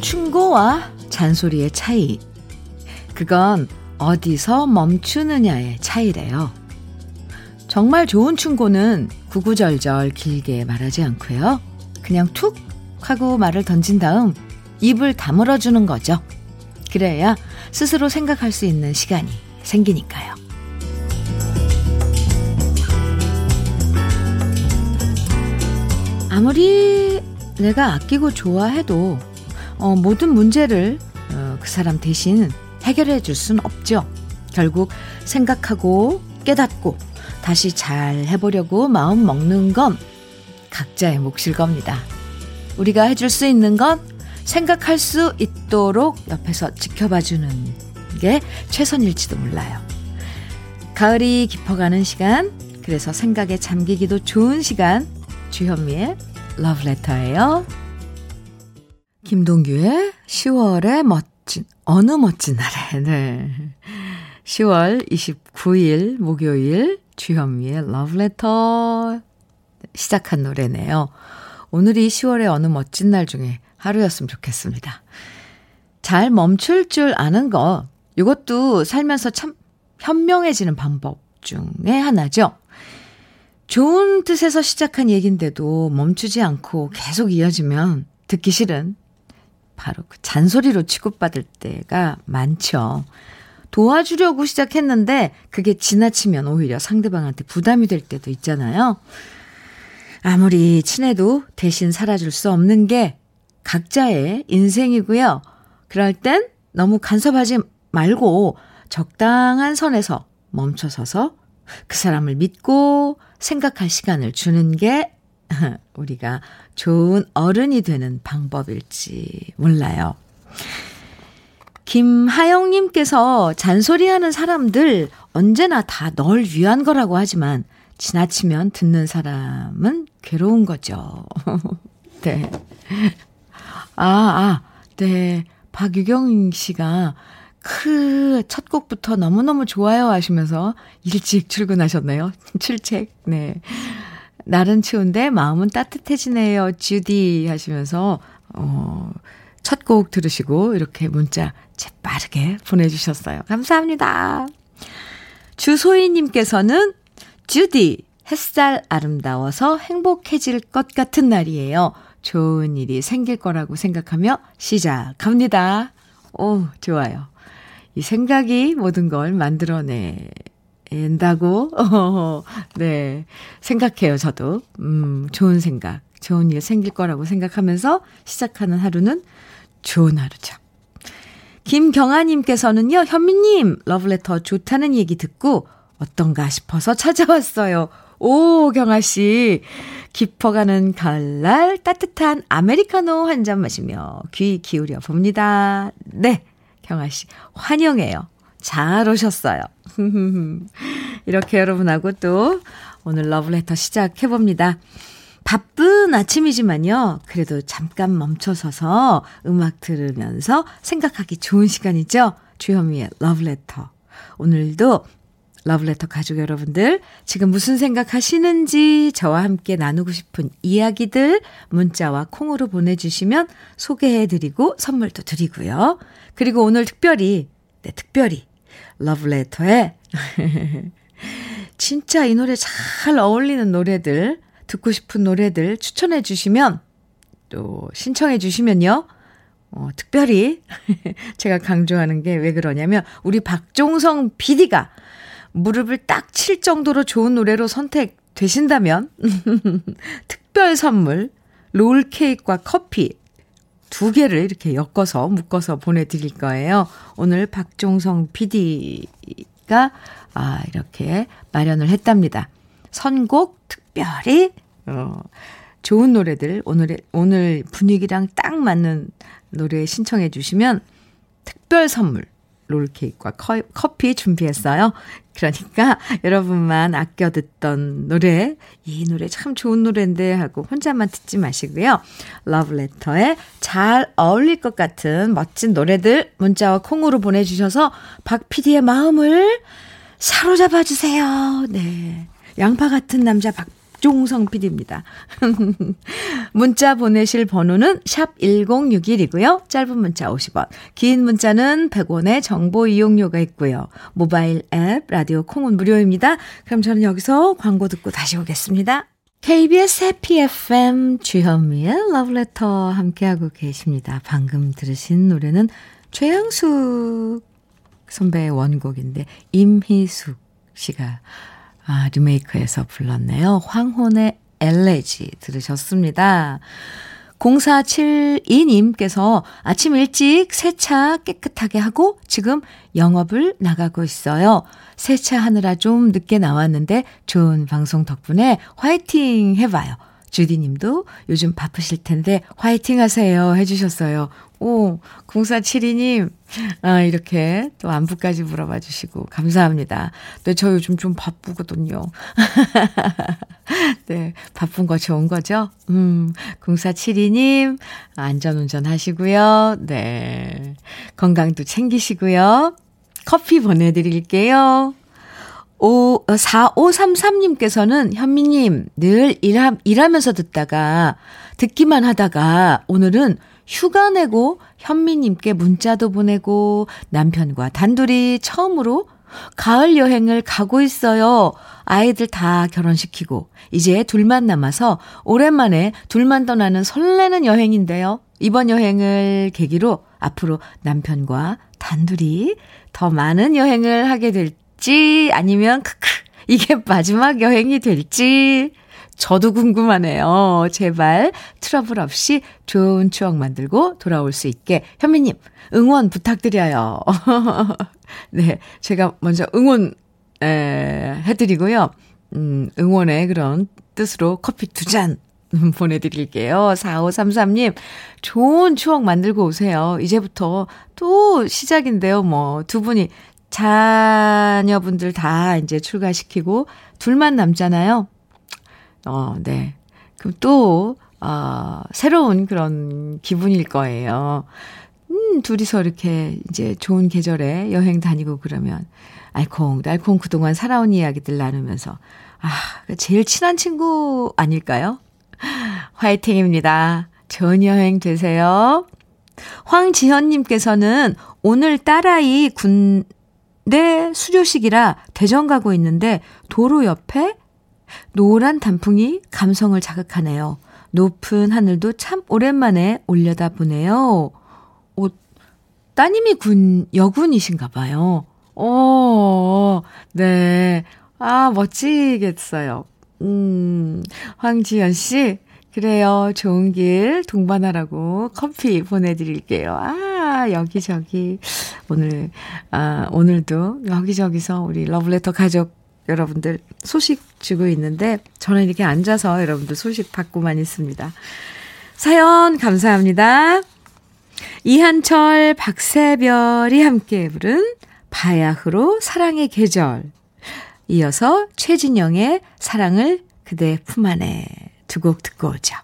충고와 잔소리의 차이. 그건 어디서 멈추느냐의 차이래요. 정말 좋은 충고는 구구절절 길게 말하지 않고요. 그냥 툭 하고 말을 던진 다음 입을 다물어 주는 거죠. 그래야 스스로 생각할 수 있는 시간이 생기니까요. 아무리 내가 아끼고 좋아해도 어, 모든 문제를 어, 그 사람 대신 해결해 줄 순 없죠. 결국 생각하고 깨닫고 다시 잘 해보려고 마음 먹는 건 각자의 몫일 겁니다. 우리가 해줄 수 있는 건 생각할 수 있도록 옆에서 지켜봐 주는 게 최선일지도 몰라요. 가을이 깊어가는 시간, 그래서 생각에 잠기기도 좋은 시간, 주현미의 러브레터예요. 김동규의 10월의 멋진, 어느 멋진 날에, 네. 10월 29일 목요일 주현미의 러브레터 시작한 노래네요. 오늘이 10월의 어느 멋진 날 중에 하루였으면 좋겠습니다. 잘 멈출 줄 아는 것, 이것도 살면서 참 현명해지는 방법 중에 하나죠. 좋은 뜻에서 시작한 얘긴데도 멈추지 않고 계속 이어지면 듣기 싫은 바로 그 잔소리로 취급받을 때가 많죠. 도와주려고 시작했는데 그게 지나치면 오히려 상대방한테 부담이 될 때도 있잖아요. 아무리 친해도 대신 살아줄 수 없는 게 각자의 인생이고요. 그럴 땐 너무 간섭하지 말고 적당한 선에서 멈춰서서 그 사람을 믿고 생각할 시간을 주는 게 우리가 좋은 어른이 되는 방법일지 몰라요. 김하영님께서 잔소리하는 사람들 언제나 다 널 위한 거라고 하지만 지나치면 듣는 사람은 괴로운 거죠. 네. 아, 아, 네. 박유경 씨가 그첫 곡부터 너무너무 좋아요 하시면서 일찍 출근하셨네요. 출첵. 네. 날은 추운데 마음은 따뜻해지네요. 주디 하시면서 어, 첫 곡 들으시고 이렇게 문자 재빠르게 보내주셨어요. 감사합니다. 주소희님께서는 주디 햇살 아름다워서 행복해질 것 같은 날이에요. 좋은 일이 생길 거라고 생각하며 시작합니다. 오, 좋아요. 이 생각이 모든 걸 어, 네, 생각해요, 저도. 음, 좋은 생각, 좋은 일 생길 거라고 생각하면서 시작하는 하루는 좋은 하루죠. 김경아님께서는요, 현미님, 러브레터 좋다는 얘기 듣고 어떤가 싶어서 찾아왔어요. 오, 경아씨. 깊어가는 가을날 따뜻한 아메리카노 한 잔 마시며 귀 기울여 봅니다. 네, 경아씨. 환영해요. 잘 오셨어요. 이렇게 여러분하고 또 오늘 러브레터 시작해봅니다. 바쁜 아침이지만요. 그래도 잠깐 멈춰서서 음악 들으면서 생각하기 좋은 시간이죠. 주현미의 러브레터. 오늘도 러브레터 가족 여러분들, 지금 무슨 생각 하시는지 저와 함께 나누고 싶은 이야기들 문자와 콩으로 보내주시면 소개해드리고 선물도 드리고요. 그리고 오늘 특별히, 네, 특별히 러브레터에 진짜 이 노래 잘 어울리는 노래들, 듣고 싶은 노래들 추천해 주시면 또 신청해 주시면요. 어, 특별히 제가 강조하는 게 왜 그러냐면 우리 박종성 PD가 무릎을 딱 칠 정도로 좋은 노래로 선택되신다면 특별 선물 롤 케이크와 커피 두 개를 이렇게 엮어서 묶어서 보내드릴 거예요. 오늘 박종성 PD가 아, 이렇게 마련을 했답니다. 선곡 특 별히, 어, 좋은 노래들, 오늘, 오늘 분위기랑 딱 맞는 노래 신청해 주시면 특별 선물 롤케이크와 커피 준비했어요. 그러니까 여러분만 아껴 듣던 노래, 이 노래 참 좋은 노래인데 하고 혼자만 듣지 마시고요. 러브레터에 잘 어울릴 것 같은 멋진 노래들 문자와 콩으로 보내주셔서 박 PD의 마음을 사로잡아 주세요. 네. 양파 같은 남자 박 박종성 PD입니다. 문자 보내실 번호는 샵 1061이고요. 짧은 문자 50원, 긴 문자는 100원의 정보 이용료가 있고요. 모바일 앱, 라디오 콩은 무료입니다. 그럼 저는 여기서 광고 듣고 다시 오겠습니다. KBS 해피 FM 주현미의 러브레터 함께하고 계십니다. 방금 들으신 노래는 최양숙 선배의 원곡인데 임희숙 씨가 아, 리메이크해서 불렀네요. 황혼의 엘레지 들으셨습니다. 0472님께서 아침 일찍 세차 깨끗하게 하고 지금 영업을 나가고 있어요. 세차하느라 좀 늦게 나왔는데 좋은 방송 덕분에 화이팅 해봐요. 주디님도 요즘 바쁘실 텐데 화이팅 하세요 해주셨어요. 오, 0472님, 아, 이렇게 또 안부까지 물어봐 주시고, 감사합니다. 네, 저 요즘 좀 바쁘거든요. 네, 바쁜 거 좋은 거죠? 음, 0472님, 안전운전 하시고요. 네, 건강도 챙기시고요. 커피 보내드릴게요. 오, 4533님께서는 현미님, 늘 일하, 일하면서 듣다가, 듣기만 하다가, 오늘은 휴가 내고 현미님께 문자도 보내고 남편과 단둘이 처음으로 가을 여행을 가고 있어요. 아이들 다 결혼시키고 이제 둘만 남아서 오랜만에 둘만 떠나는 설레는 여행인데요. 이번 여행을 계기로 앞으로 남편과 단둘이 더 많은 여행을 하게 될지 아니면 크크 이게 마지막 여행이 될지 저도 궁금하네요. 제발 트러블 없이 좋은 추억 만들고 돌아올 수 있게 현미님 응원 부탁드려요. 네, 제가 먼저 응원 에, 해드리고요. 음, 응원의 그런 뜻으로 커피 두 잔 보내드릴게요. 4533님, 좋은 추억 만들고 오세요. 이제부터 또 시작인데요. 뭐, 두 분이 자녀분들 다 이제 출가시키고 둘만 남잖아요. 어, 네. 그럼 또, 어, 새로운 그런 기분일 거예요. 음, 둘이서 이렇게 이제 좋은 계절에 여행 다니고 그러면 알콩달콩 그동안 살아온 이야기들 나누면서, 아, 제일 친한 친구 아닐까요? 화이팅입니다. 좋은 여행 되세요. 황지현님께서는 오늘 딸아이 군대 수료식이라 대전 가고 있는데 도로 옆에 노란 단풍이 감성을 자극하네요. 높은 하늘도 참 오랜만에 올려다 보네요. 오, 따님이 군, 여군이신가 봐요. 오, 네. 아, 멋지겠어요. 음, 황지연 씨, 그래요. 좋은 길 동반하라고 커피 보내드릴게요. 아, 여기저기. 오늘, 아, 오늘도 여기저기서 우리 러브레터 가족 여러분들 소식 주고 있는데 저는 이렇게 앉아서 여러분들 소식 받고만 있습니다. 사연 감사합니다. 이한철, 박세별이 함께 부른 바야흐로 사랑의 계절. 이어서 최진영의 사랑을 그대 품 안에 두 곡 듣고 오죠.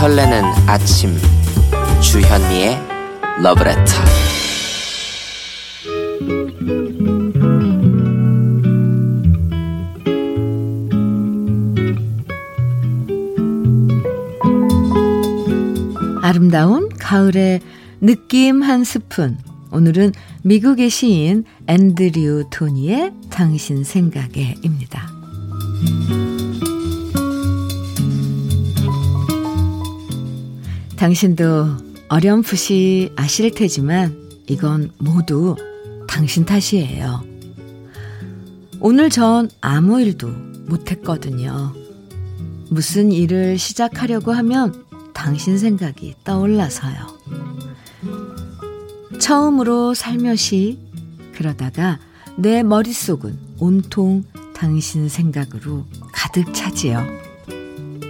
설레는 아침. 주현미의 러브레터. 아름다운 가을의 느낌 한 스푼. 오늘은 미국의 시인 앤드류 토니의 당신 생각에입니다. 당신도 어렴풋이 아실 테지만 이건 모두 당신 탓이에요. 오늘 전 아무 일도 못했거든요. 무슨 일을 시작하려고 하면 당신 생각이 떠올라서요. 처음으로 살며시 그러다가 내 머릿속은 온통 당신 생각으로 가득 차지요.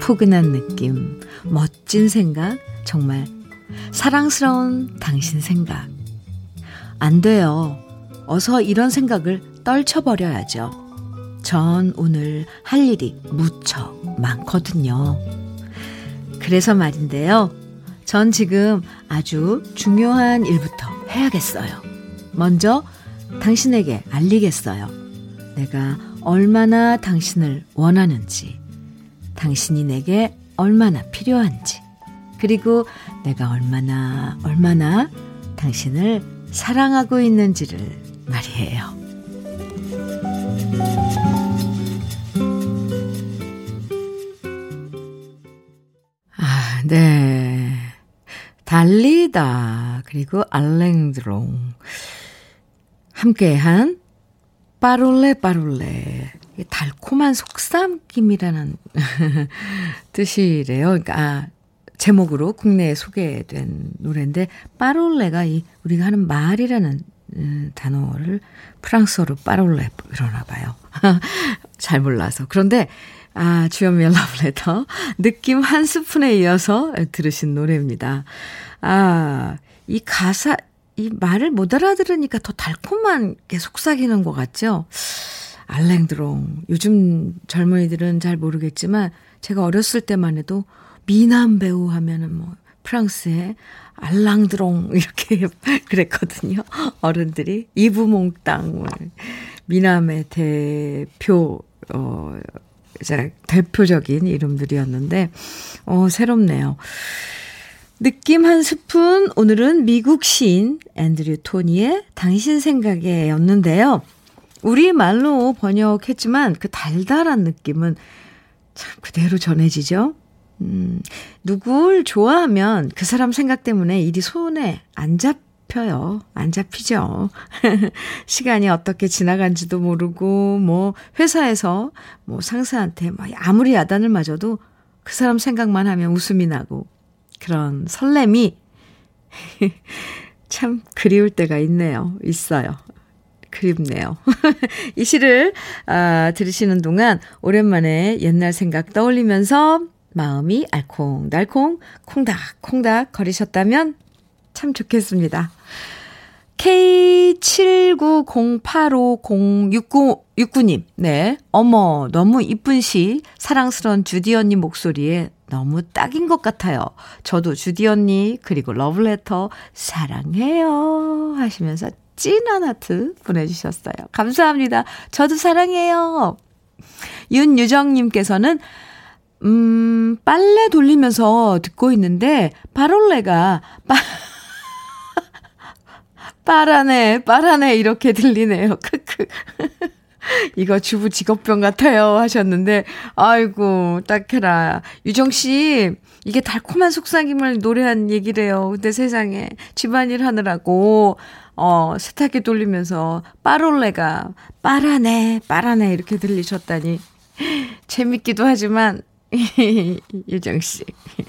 포근한 느낌, 멋진 생각, 정말 사랑스러운 당신 생각. 안 돼요. 어서 이런 생각을 떨쳐버려야죠. 전 오늘 할 일이 무척 많거든요. 그래서 말인데요. 전 지금 아주 중요한 일부터 해야겠어요. 먼저 당신에게 알리겠어요. 내가 얼마나 당신을 원하는지, 당신이 내게 얼마나 필요한지, 그리고 내가 얼마나, 얼마나 당신을 사랑하고 있는지를 말이에요. 아, 네. 달리다, 그리고 알랭드롱. 함께한 빠롤레 빠롤레. 달콤한 속삭임이라는 뜻이래요. 그러니까, 아, 제목으로 국내에 소개된 노래인데, 빠롤레가 이, 우리가 하는 말이라는 음, 단어를 프랑스어로 빠롤레 이러나 봐요. 잘 몰라서. 그런데, 아, 주연미의 러브레터. 느낌 한 스푼에 이어서 들으신 노래입니다. 아, 이 가사, 이 말을 못 알아들으니까 더 달콤한 게 속삭이는 것 같죠? 알랭드롱. 요즘 젊은이들은 잘 모르겠지만, 제가 어렸을 때만 해도 미남 배우 하면은 뭐, 프랑스의 알랑드롱, 이렇게 그랬거든요. 어른들이. 이브몽땅, 미남의 대표, 어, 대표적인 이름들이었는데, 어, 새롭네요. 느낌 한 스푼, 오늘은 미국 시인 앤드류 토니의 당신 생각에 였는데요. 우리말로 번역했지만 그 달달한 느낌은 참 그대로 전해지죠? 음, 누굴 좋아하면 그 사람 생각 때문에 일이 손에 안 잡혀요. 안 잡히죠. 시간이 어떻게 지나간지도 모르고, 뭐, 회사에서 뭐 상사한테 막 아무리 야단을 맞아도 그 사람 생각만 하면 웃음이 나고, 그런 설렘이 참 그리울 때가 있네요. 있어요. 그립네요. 이 시를 아, 들으시는 동안 오랜만에 옛날 생각 떠올리면서 마음이 알콩달콩 콩닥콩닥 거리셨다면 참 좋겠습니다. K7908506969님, 네. 어머, 너무 이쁜 시, 사랑스러운 주디 언니 목소리에 너무 딱인 것 같아요. 저도 주디 언니, 그리고 러브레터 사랑해요. 하시면서 찐한 하트 보내주셨어요. 감사합니다. 저도 사랑해요. 윤유정님께서는 음, 빨래 돌리면서 듣고 있는데, 바롤레가, 빠, 빠라네, 빠라네, 이렇게 들리네요. 크크. 이거 주부 직업병 같아요. 하셨는데, 아이고, 딱해라. 유정씨, 이게 달콤한 속삭임을 노래한 얘기래요. 근데 세상에, 집안일 하느라고, 어, 세탁기 돌리면서, 빠롤레가, 빠라네, 빠라네, 이렇게 들리셨다니. 재밌기도 하지만, 유정 씨.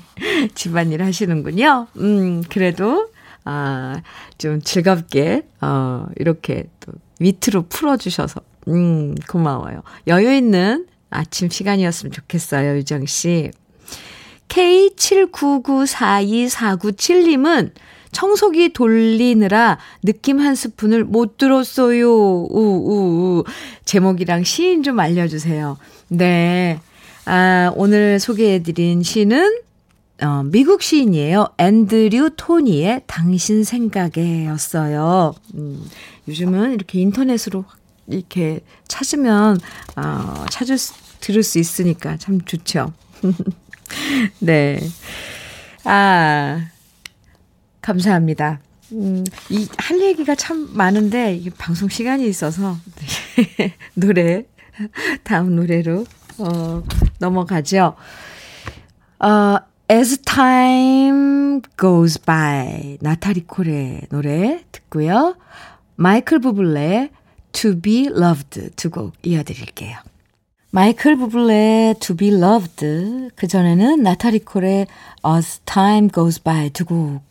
집안일 하시는군요. 음, 그래도, 아, 좀 즐겁게, 어, 이렇게 또 위트로 풀어 주셔서, 음, 고마워요. 여유 있는 아침 시간이었으면 좋겠어요, 유정 씨. K79942497님은 청소기 돌리느라 느낌 한 스푼을 못 들었어요. 우우우. 제목이랑 시인 좀 알려주세요. 네. 아, 오늘 소개해드린 시는 어, 미국 시인이에요. 앤드류 토니의 당신 생각에 였어요. 음, 요즘은 이렇게 인터넷으로 이렇게 찾으면, 어, 찾을 수, 들을 수 있으니까 참 좋죠. 네. 아, 감사합니다. 음, 이, 할 얘기가 참 많은데, 이게 방송 시간이 있어서, 노래, 다음 노래로 어, 넘어가죠. 어, As Time Goes By 나타리 콜의 노래 듣고요. 마이클 부블레의 To Be Loved 두 곡 이어드릴게요. 마이클 부블레의 To Be Loved 그 전에는 나타리 콜의 As Time Goes By 두곡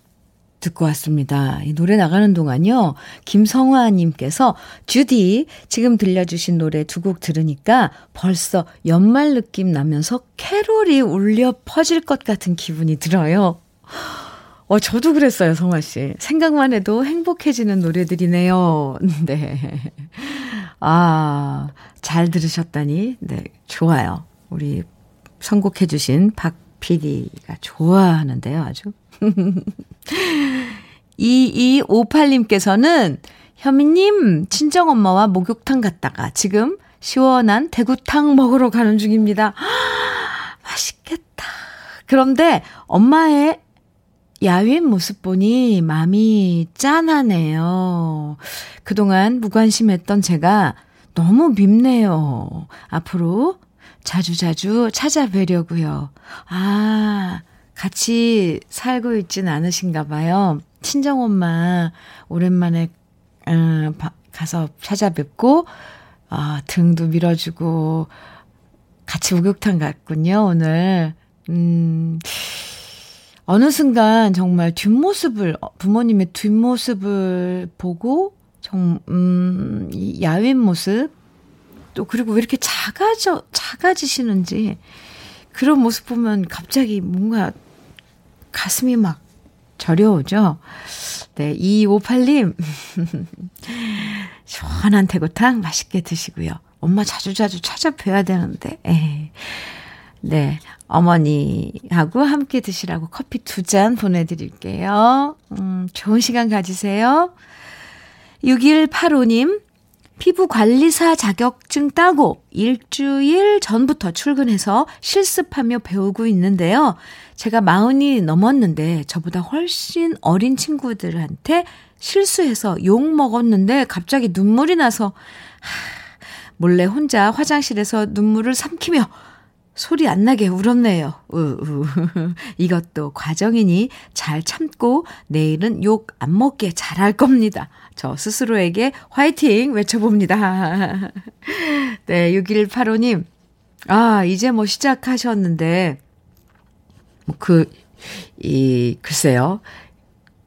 듣고 왔습니다. 이 노래 나가는 동안요, 김성화님께서, 주디, 지금 들려주신 노래 두 곡 들으니까 벌써 연말 느낌 나면서 캐롤이 울려 퍼질 것 같은 기분이 들어요. 어, 저도 그랬어요, 성화 씨. 생각만 해도 행복해지는 노래들이네요. 네. 아, 잘 들으셨다니, 네, 좋아요. 우리 선곡해주신 박 PD가 좋아하는데요, 아주. 2258님께서는 현미님, 친정엄마와 목욕탕 갔다가 지금 시원한 대구탕 먹으러 가는 중입니다. 맛있겠다. 그런데 엄마의 야윈 모습 보니 마음이 짠하네요. 그동안 무관심했던 제가 너무 밉네요. 앞으로 자주자주 찾아뵈려고요. 아, 같이 살고 있진 않으신가 봐요. 친정엄마 오랜만에 음, 가서 찾아뵙고 아, 등도 밀어주고 같이 목욕탕 갔군요, 오늘. 음. 어느 순간 정말 뒷모습을 부모님의 뒷모습을 보고 정 음, 이 야윈 모습 또 그리고 왜 이렇게 작아져 작아지시는지 그런 모습 보면 갑자기 뭔가 가슴이 막 저려오죠. 네, 2258님. 시원한 대구탕 맛있게 드시고요. 엄마 자주자주 찾아뵈야 되는데, 에이. 네, 어머니하고 함께 드시라고 커피 두 잔 보내드릴게요. 음, 좋은 시간 가지세요. 6185님, 피부 관리사 자격증 따고 일주일 전부터 출근해서 실습하며 배우고 있는데요. 제가 마흔이 넘었는데 저보다 훨씬 어린 친구들한테 실수해서 욕 먹었는데 갑자기 눈물이 나서 하, 몰래 혼자 화장실에서 눈물을 삼키며 소리 안 나게 울었네요. 우, 우. 이것도 과정이니 잘 참고 내일은 욕 안 먹게 잘할 겁니다. 저 스스로에게 화이팅 외쳐봅니다. 네, 6185님. 아, 이제 뭐 시작하셨는데, 뭐 그, 이, 글쎄요.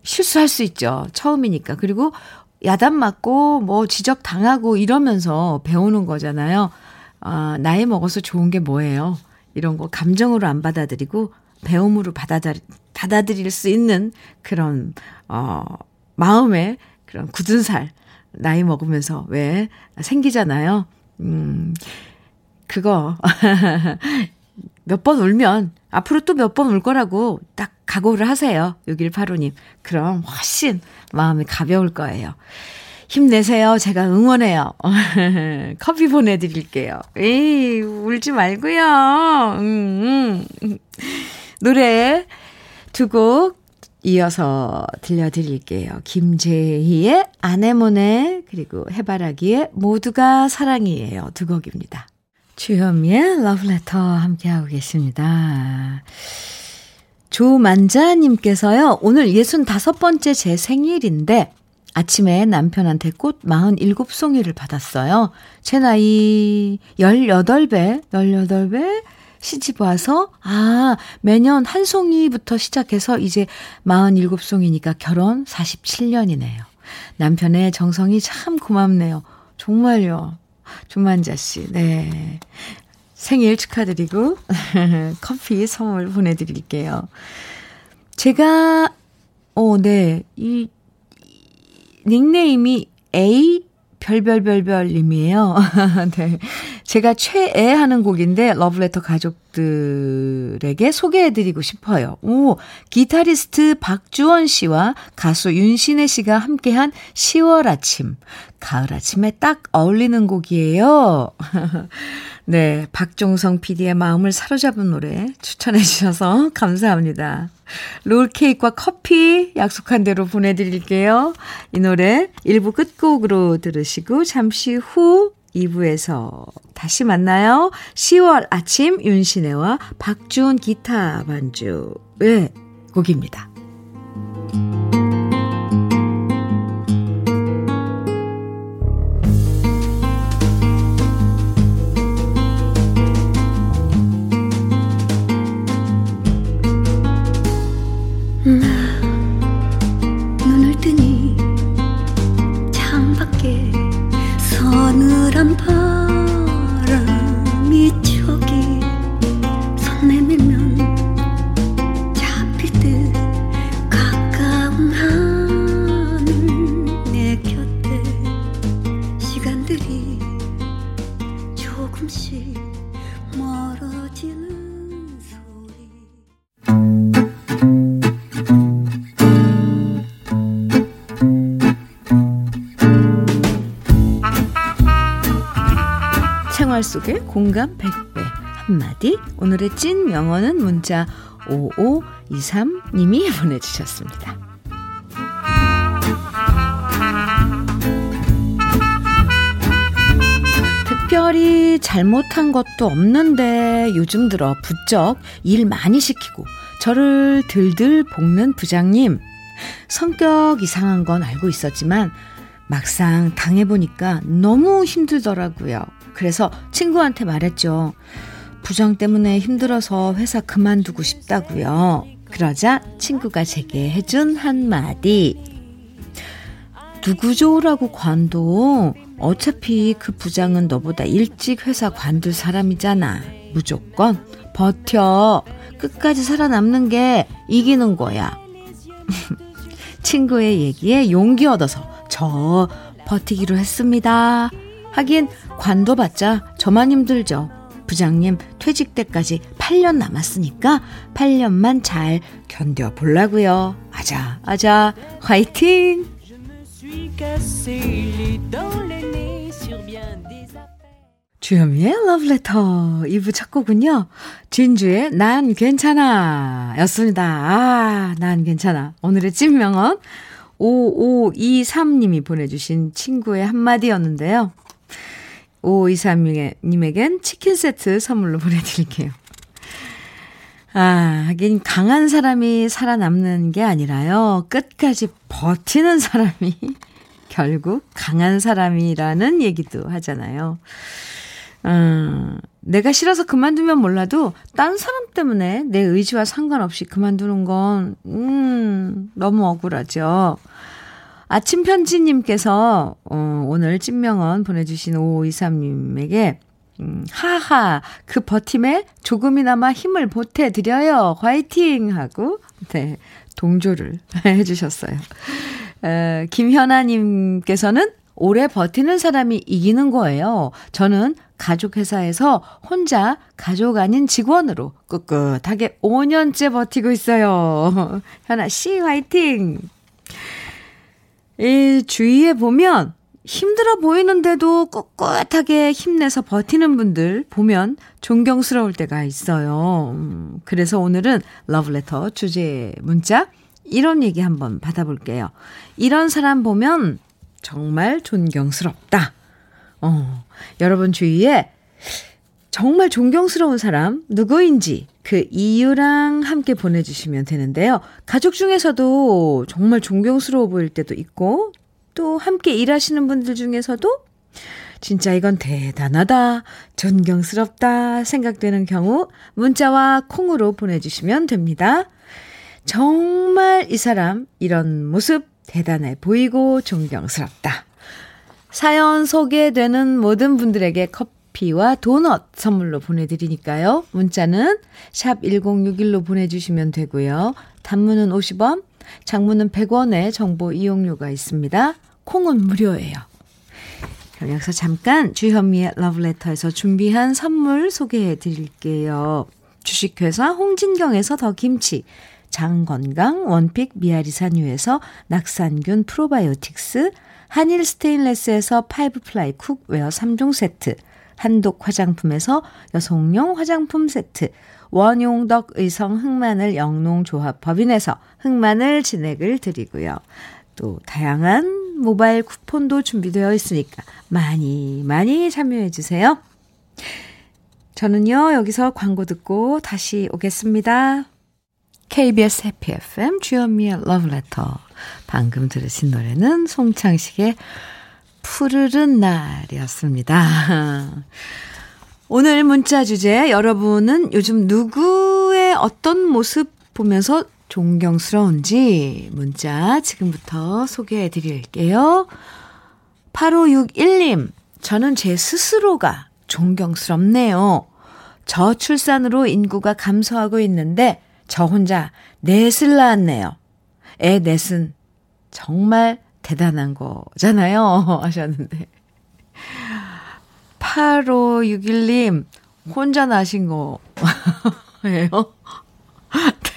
실수할 수 있죠. 처음이니까. 그리고 야단 맞고 뭐 지적 당하고 이러면서 배우는 거잖아요. 아, 나이 먹어서 좋은 게 뭐예요? 이런 거 감정으로 안 받아들이고 배움으로 받아들, 받아들일 수 있는 그런, 어, 마음의 그런 굳은 살, 나이 먹으면서 왜 생기잖아요. 음, 그거, 몇 번 울면 앞으로 또 몇 번 울 거라고 딱 각오를 하세요. 6185님. 그럼 훨씬 마음이 가벼울 거예요. 힘내세요. 제가 응원해요. 커피 보내드릴게요. 에이, 울지 말고요. 음, 음. 노래 두 곡 이어서 들려드릴게요. 김재희의 아내모네 그리고 해바라기의 모두가 사랑이에요. 두 곡입니다. 주현미의 러브레터 함께하고 계십니다. 조만자님께서요, 오늘 65번째 제 생일인데, 아침에 남편한테 꽃 47송이를 받았어요. 제 나이 18배, 18배? 시집 와서, 아, 매년 한 송이부터 시작해서 이제 47송이니까 결혼 47년이네요. 남편의 정성이 참 고맙네요. 정말요. 조만자 씨, 네. 생일 축하드리고, 커피 선물 보내드릴게요. 제가, 어, 네. 이, 닉네임이 A 별별별별님이에요. 네. 제가 최애 하는 곡인데 러브레터 가족 들에게 소개해드리고 싶어요. 오, 기타리스트 박주원 씨와 가수 윤신혜 씨가 함께한 10월 아침, 가을 아침에 딱 어울리는 곡이에요. 네, 박종성 PD의 마음을 사로잡은 노래 추천해 주셔서 감사합니다. 롤케이크와 커피 약속한 대로 보내드릴게요. 이 노래 1부 끝곡으로 들으시고 잠시 후 2부에서 다시 만나요. 10월 아침 윤신혜와 박주원 기타 반주의 곡입니다. 속에 공감 100배 한마디 오늘의 찐 명언은 문자 5523님이 보내주셨습니다. 특별히 잘못한 것도 없는데 요즘 들어 부쩍 일 많이 시키고 저를 들들 볶는 부장님. 성격 이상한 건 알고 있었지만 막상 당해보니까 너무 힘들더라고요. 그래서 친구한테 말했죠. 부장 때문에 힘들어서 회사 그만두고 싶다고요. 그러자 친구가 제게 해준 한마디. 누구 좋으라고 관둬. 어차피 그 부장은 너보다 일찍 회사 관둘 사람이잖아. 무조건 버텨. 끝까지 살아남는 게 이기는 거야. 친구의 얘기에 용기 얻어서 저 버티기로 했습니다. 하긴 관둬봤자 저만 힘들죠. 부장님 퇴직 때까지 8년 남았으니까 8년만 잘 견뎌보려고요. 아자 아자 화이팅! 주현미의 러브레터 2부 첫 곡은요. 진주의 난 괜찮아 였습니다. 아, 난 괜찮아. 오늘의 찐명언 5523님이 보내주신 친구의 한마디였는데요. 5523님에겐 치킨 세트 선물로 보내드릴게요. 아, 하긴 강한 사람이 살아남는 게 아니라요. 끝까지 버티는 사람이 결국 강한 사람이라는 얘기도 하잖아요. 음, 내가 싫어서 그만두면 몰라도 딴 사람 때문에 내 의지와 상관없이 그만두는 건, 음, 너무 억울하죠. 아침 편지님께서, 어, 오늘 찐명언 보내주신 5523님에게, 음, 하하, 그 버팀에 조금이나마 힘을 보태드려요. 화이팅! 하고, 네, 동조를 해주셨어요. 에, 김현아님께서는 오래 버티는 사람이 이기는 거예요. 저는 가족회사에서 혼자 가족 아닌 직원으로 꿋꿋하게 5년째 버티고 있어요. 현아 씨, 화이팅! 이 주위에 보면 힘들어 보이는데도 꿋꿋하게 힘내서 버티는 분들 보면 존경스러울 때가 있어요. 음, 그래서 오늘은 러브레터 주제 문자 이런 얘기 한번 받아볼게요. 이런 사람 보면 정말 존경스럽다. 어, 여러분 주위에 정말 존경스러운 사람 누구인지 그 이유랑 함께 보내주시면 되는데요. 가족 중에서도 정말 존경스러워 보일 때도 있고 또 함께 일하시는 분들 중에서도 진짜 이건 대단하다, 존경스럽다 생각되는 경우 문자와 콩으로 보내주시면 됩니다. 정말 이 사람 이런 모습 대단해 보이고 존경스럽다. 사연 소개되는 모든 분들에게 커피 와 도넛 선물로 보내드리니까요. 문자는 샵 1061로 보내주시면 되고요. 단문은 50원, 장문은 100원의 정보 이용료가 있습니다. 콩은 무료예요. 그럼 여기서 잠깐 주현미의 러브레터에서 준비한 선물 소개해 드릴게요. 주식회사 홍진경에서 더 김치, 장건강 원픽 미아리 산유에서 낙산균 프로바이오틱스, 한일 스테인레스에서 five ply cookware 3종 세트, 한독 화장품에서 여성용 화장품 세트, 원용덕 의성 흑마늘 영농조합 법인에서 흑마늘 진액을 드리고요. 또 다양한 모바일 쿠폰도 준비되어 있으니까 많이 많이 참여해 주세요. 저는요, 여기서 광고 듣고 다시 오겠습니다. KBS 해피 FM 주현미의 러브레터. 방금 들으신 노래는 송창식의 푸르른 날이었습니다. 오늘 문자 주제 여러분은 요즘 누구의 어떤 모습 보면서 존경스러운지 문자 지금부터 소개해 드릴게요. 8561님, 저는 제 스스로가 존경스럽네요. 저출산으로 인구가 감소하고 있는데 저 혼자 넷을 낳았네요. 애 넷은 정말 대단한 거잖아요. 하셨는데. 8561님, 혼자 나신 거예요?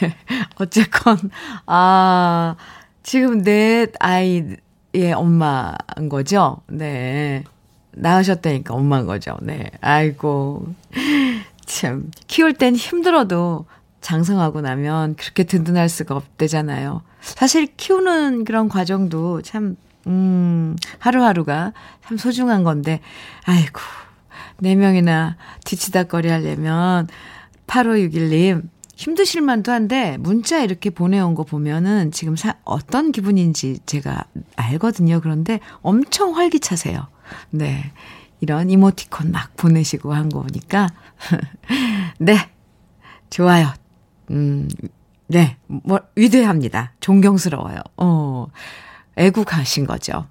네. 어쨌건, 아, 지금 넷 아이의 엄마인 거죠? 네. 낳으셨다니까 엄마인 거죠. 네. 아이고. 참, 키울 땐 힘들어도 장성하고 나면 그렇게 든든할 수가 없대잖아요. 사실 키우는 그런 과정도 참, 음, 하루하루가 참 소중한 건데, 아이고, 네 명이나 뒤치다거리 하려면, 8561님, 힘드실 만도 한데, 문자 이렇게 보내온 거 보면은 지금 사, 어떤 기분인지 제가 알거든요. 그런데 엄청 활기차세요. 네. 이런 이모티콘 막 보내시고 한 거 보니까, 네. 좋아요. 음, 네, 뭐, 위대합니다. 존경스러워요. 어, 애국하신 거죠.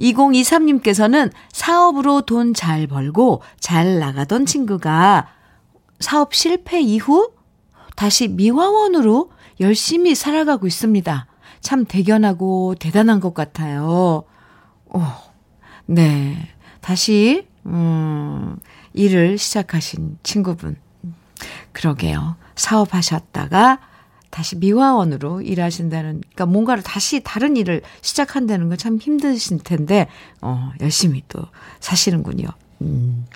2023님께서는 사업으로 돈 잘 벌고 잘 나가던 친구가 사업 실패 이후 다시 미화원으로 열심히 살아가고 있습니다. 참 대견하고 대단한 것 같아요. 오, 네. 다시, 음, 일을 시작하신 친구분. 그러게요. 사업하셨다가 다시 미화원으로 일하신다는, 그러니까 뭔가를 다시 다른 일을 시작한다는 건 참 힘드실 텐데, 어, 열심히 또 사시는군요. 음.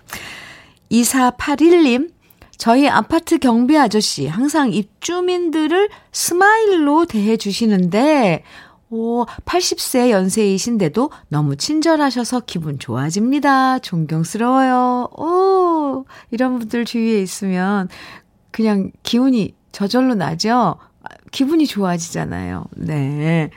2481님, 저희 아파트 경비 아저씨 항상 입주민들을 스마일로 대해 주시는데, 오, 80세 연세이신데도 너무 친절하셔서 기분 좋아집니다. 존경스러워요. 오, 이런 분들 주위에 있으면 그냥 기운이 저절로 나죠? 기분이 좋아지잖아요. 네.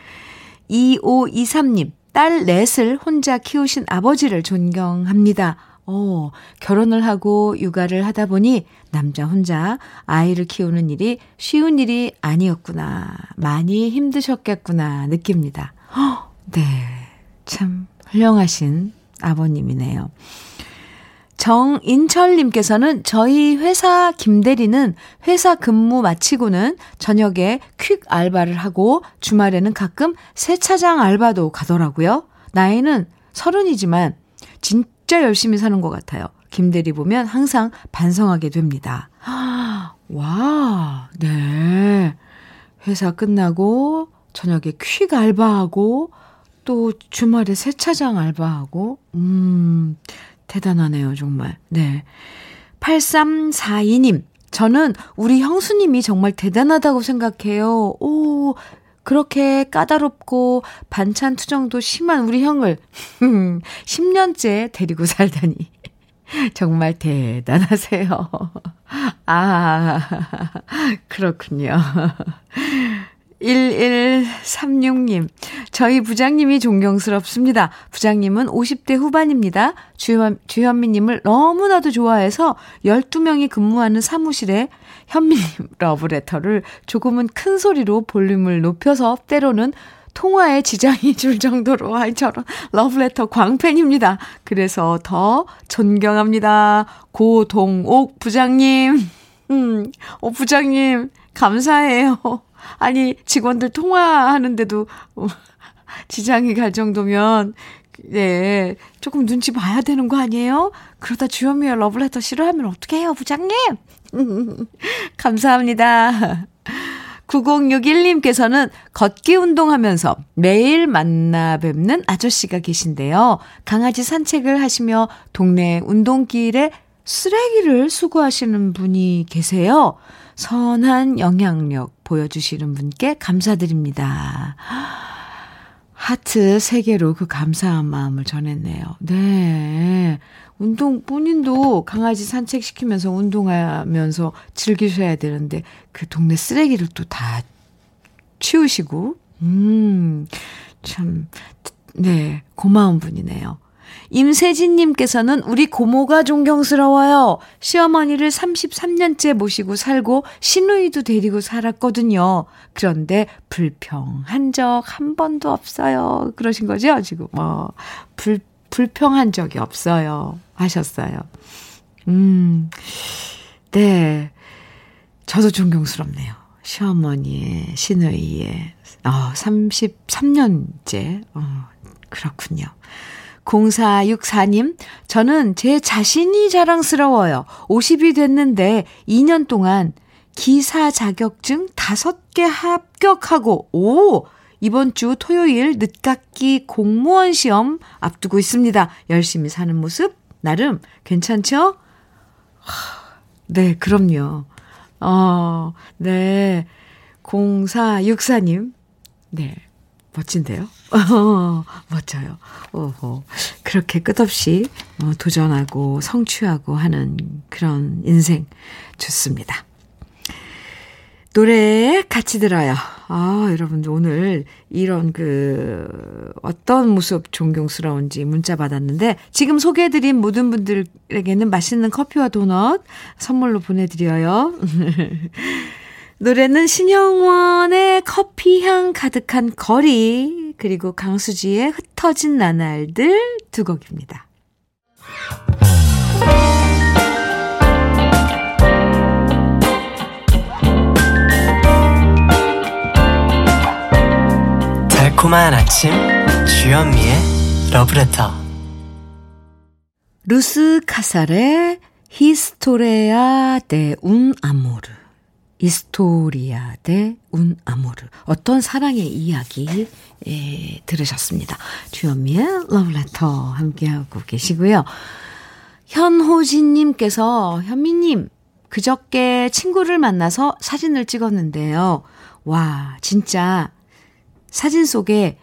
2523님, 딸 넷을 혼자 키우신 아버지를 존경합니다. 어, 결혼을 하고 육아를 하다 보니 남자 혼자 아이를 키우는 일이 쉬운 일이 아니었구나. 많이 힘드셨겠구나 느낍니다. 허, 네. 참 훌륭하신 아버님이네요. 정인철님께서는 저희 회사 김대리는 회사 근무 마치고는 저녁에 퀵 알바를 하고 주말에는 가끔 세차장 알바도 가더라고요. 나이는 서른이지만 진짜 열심히 사는 것 같아요. 김대리 보면 항상 반성하게 됩니다. 와, 네. 회사 끝나고 저녁에 퀵 알바하고 또 주말에 세차장 알바하고, 음, 대단하네요, 정말. 네. 8342님, 저는 우리 형수님이 정말 대단하다고 생각해요. 오, 그렇게 까다롭고 반찬 투정도 심한 우리 형을 10년째 데리고 살다니. 정말 대단하세요. 아, 그렇군요. 1136님, 저희 부장님이 존경스럽습니다. 부장님은 50대 후반입니다. 주현, 주현미님을 너무나도 좋아해서 12명이 근무하는 사무실에 현미님 러브레터를 조금은 큰 소리로 볼륨을 높여서 때로는 통화에 지장이 줄 정도로 아이 저런 러브레터 광팬입니다. 그래서 더 존경합니다. 고동옥 부장님. 음, 오 부장님 감사해요. 아니, 직원들 통화하는데도 지장이 갈 정도면, 네, 조금 눈치 봐야 되는 거 아니에요? 그러다 주현미의 러브레터 싫어하면 어떡해요, 부장님? 감사합니다. 9061님께서는 걷기 운동하면서 매일 만나 뵙는 아저씨가 계신데요. 강아지 산책을 하시며 동네 운동길에 쓰레기를 수거하시는 분이 계세요. 선한 영향력 보여주시는 분께 감사드립니다. 하트 3개로 그 감사한 마음을 전했네요. 네. 운동, 본인도 강아지 산책시키면서 운동하면서 즐기셔야 되는데, 그 동네 쓰레기를 또 다 치우시고, 음, 참, 네, 고마운 분이네요. 임세진님께서는 우리 고모가 존경스러워요. 시어머니를 33년째 모시고 살고 시누이도 데리고 살았거든요. 그런데 불평한 적 한 번도 없어요. 그러신 거죠? 지금, 뭐, 불, 불평한 적이 없어요. 하셨어요. 음, 네. 저도 존경스럽네요. 시어머니의, 시누이의, 어, 33년째, 어, 그렇군요. 0464님, 저는 제 자신이 자랑스러워요. 50이 됐는데 2년 동안 기사 자격증 5개 합격하고, 오! 이번 주 토요일 늦깎이 공무원 시험 앞두고 있습니다. 열심히 사는 모습, 나름 괜찮죠? 네, 그럼요. 어, 네. 0464님. 네. 멋진데요? 어, 멋져요. 오호. 그렇게 끝없이 어, 도전하고 성취하고 하는 그런 인생 좋습니다. 노래 같이 들어요. 아, 여러분들 오늘 이런 그 어떤 모습 존경스러운지 문자 받았는데 지금 소개해드린 모든 분들에게는 맛있는 커피와 도넛 선물로 보내드려요. 노래는 신영원의 커피향 가득한 거리, 그리고 강수지의 흩어진 나날들 두 곡입니다. 달콤한 아침, 주현미의 러브레터. 루스 카살의 Historia de un Amor. Historia de un Amor. 어떤 사랑의 이야기 예, 들으셨습니다. 주현미의 러브레터 함께하고 계시고요. 현호진님께서 현미님 그저께 친구를 만나서 사진을 찍었는데요. 와 진짜 사진 속에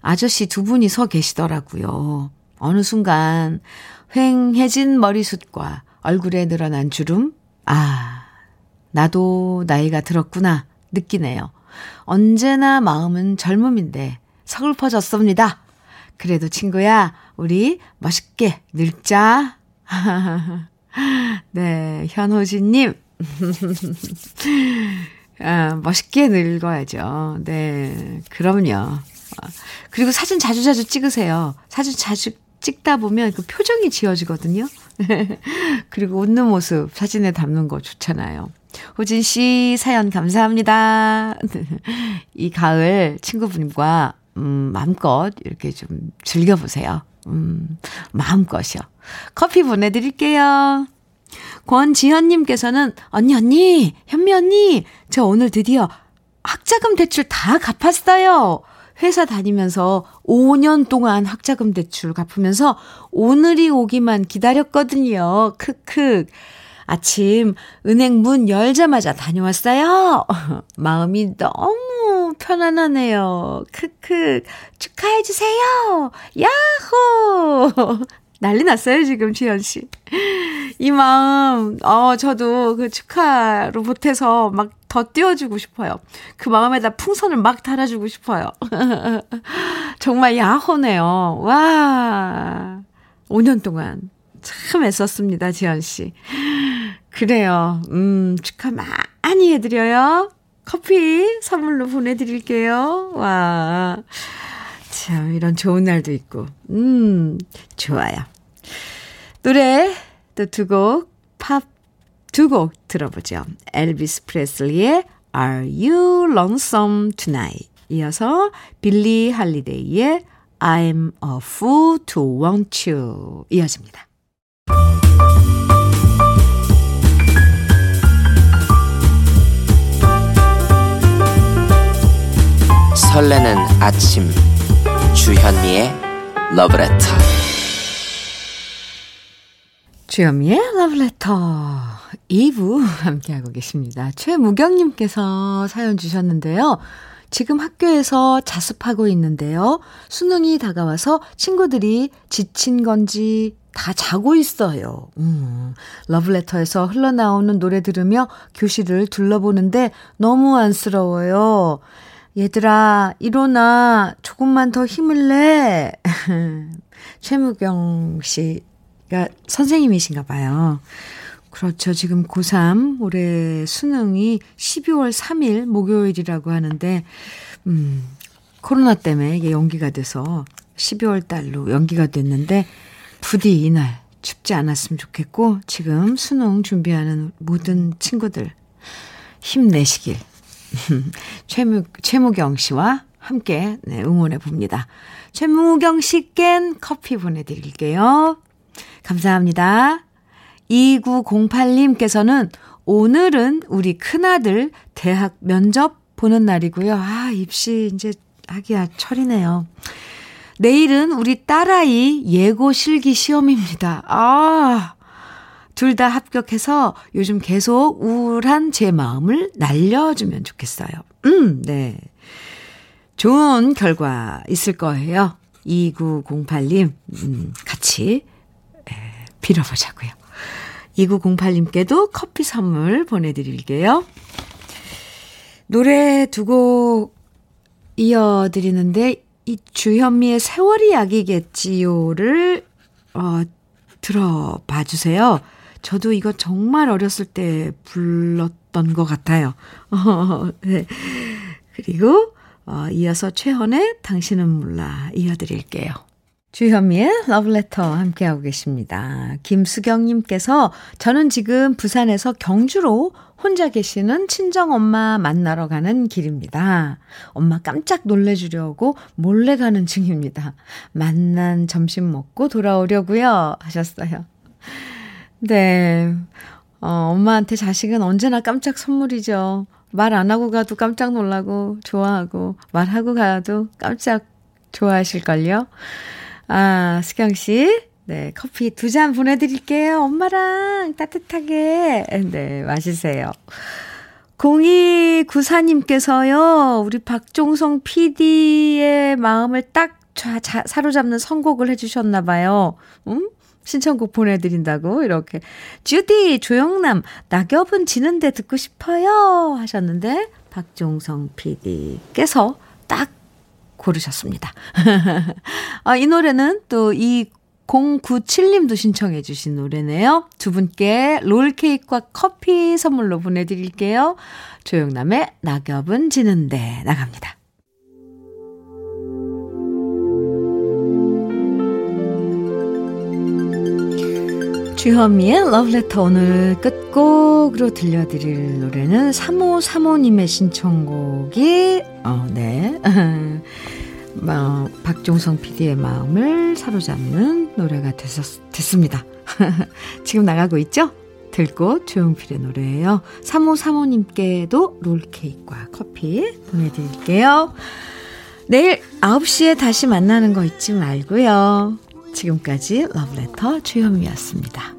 아저씨 두 분이 서 계시더라고요. 어느 순간 휑해진 머리숱과 얼굴에 늘어난 주름, 아, 나도 나이가 들었구나 느끼네요. 언제나 마음은 젊음인데 서글퍼졌습니다. 그래도 친구야, 우리 멋있게 늙자. 네, 현호진님. 아, 멋있게 늙어야죠. 네, 그럼요. 그리고 사진 자주자주 찍으세요. 사진 자주 찍다 보면 그 표정이 지워지거든요. 그리고 웃는 모습 사진에 담는 거 좋잖아요. 호진 씨 사연 감사합니다. 이 가을 친구분과 음, 마음껏 이렇게 좀 즐겨보세요. 음, 마음껏이요. 커피 보내드릴게요. 권지현님께서는, 언니, 언니, 현미 언니, 저 오늘 드디어 학자금 대출 다 갚았어요. 회사 다니면서 5년 동안 학자금 대출 갚으면서 오늘이 오기만 기다렸거든요. 크크. 아침 은행 문 열자마자 다녀왔어요. 마음이 너무 편안하네요. 크크. 축하해 주세요. 야호! 난리 났어요, 지금, 지연 씨. 이 마음, 어, 저도 그 축하로 보태서 막 더 띄워주고 싶어요. 그 마음에다 풍선을 막 달아주고 싶어요. 정말 야호네요. 와. 5년 동안 참 애썼습니다, 지연 씨. 그래요. 음, 축하 많이 해드려요. 커피 선물로 보내드릴게요. 와. 참, 이런 좋은 날도 있고. 음, 좋아요. 노래 또 두 곡, 팝 두 곡 들어보죠. 엘비스 프레슬리의 Are You Lonesome Tonight? 이어서 빌리 할리데이의 I'm a fool to want you 이어집니다. 설레는 아침 주현미의 러브레터 주현미의 러브레터 2부 함께하고 계십니다. 최무경님께서 사연 주셨는데요. 지금 학교에서 자습하고 있는데요. 수능이 다가와서 친구들이 지친 건지 다 자고 있어요. 음, 러브레터에서 흘러나오는 노래 들으며 교실을 둘러보는데 너무 안쓰러워요. 얘들아, 일어나. 조금만 더 힘을 내. 최무경 씨가 선생님이신가 봐요. 그렇죠. 지금 고3 올해 수능이 12월 3일 목요일이라고 하는데, 음, 코로나 때문에 이게 연기가 돼서 12월 달로 연기가 됐는데, 부디 이날 춥지 않았으면 좋겠고, 지금 수능 준비하는 모든 친구들 힘내시길 최무, 최무경 씨와 함께 네, 응원해 봅니다. 최무경 씨껜 커피 보내드릴게요. 감사합니다. 2908님께서는 오늘은 우리 큰아들 대학 면접 보는 날이고요. 아, 입시 이제 하기야 철이네요. 내일은 우리 딸아이 예고 실기 시험입니다. 아, 둘 다 합격해서 요즘 계속 우울한 제 마음을 날려주면 좋겠어요. 음, 네. 좋은 결과 있을 거예요. 2908님, 음, 같이 에, 빌어보자고요. 2908님께도 커피 선물 보내드릴게요. 노래 두 곡 이어드리는데, 이 주현미의 세월이 약이겠지요를, 어, 들어봐 주세요. 저도 이거 정말 어렸을 때 불렀던 것 같아요. 어, 네. 그리고, 어, 이어서 최헌의 당신은 몰라 이어드릴게요. 주현미의 러브레터 함께하고 계십니다. 김수경님께서 저는 지금 부산에서 경주로 혼자 계시는 친정엄마 만나러 가는 길입니다. 엄마 깜짝 놀래주려고 몰래 가는 중입니다. 만난 점심 먹고 돌아오려고요. 하셨어요. 네. 어, 엄마한테 자식은 언제나 깜짝 선물이죠. 말 안 하고 가도 깜짝 놀라고 좋아하고 말하고 가도 깜짝 좋아하실걸요. 아, 수경 씨. 네, 커피 두 잔 보내드릴게요. 엄마랑 따뜻하게. 네, 마시세요. 0294님께서요, 우리 박종성 PD의 마음을 딱 자, 자, 사로잡는 선곡을 해주셨나봐요. 음? 신청곡 보내드린다고, 이렇게. 주디, 조영남, 낙엽은 지는데 듣고 싶어요. 하셨는데, 박종성 PD께서 딱 고르셨습니다. 아, 이 노래는 또이 097님도 신청해 주신 노래네요. 두 분께 롤케이크와 커피 선물로 보내드릴게요. 조영남의 낙엽은 지는데 나갑니다. 주현미의 러브레터 오늘 끝곡으로 들려드릴 노래는 3535님의 신청곡이, 어, 네. 어, 박종성 PD의 마음을 사로잡는 노래가 됐었, 됐습니다. 지금 나가고 있죠? 들꽃 조용필의 노래예요. 3535님께도 롤케이크와 커피 보내드릴게요. 내일 9시에 다시 만나는 거 잊지 말고요. 지금까지 러브레터 주현미였습니다.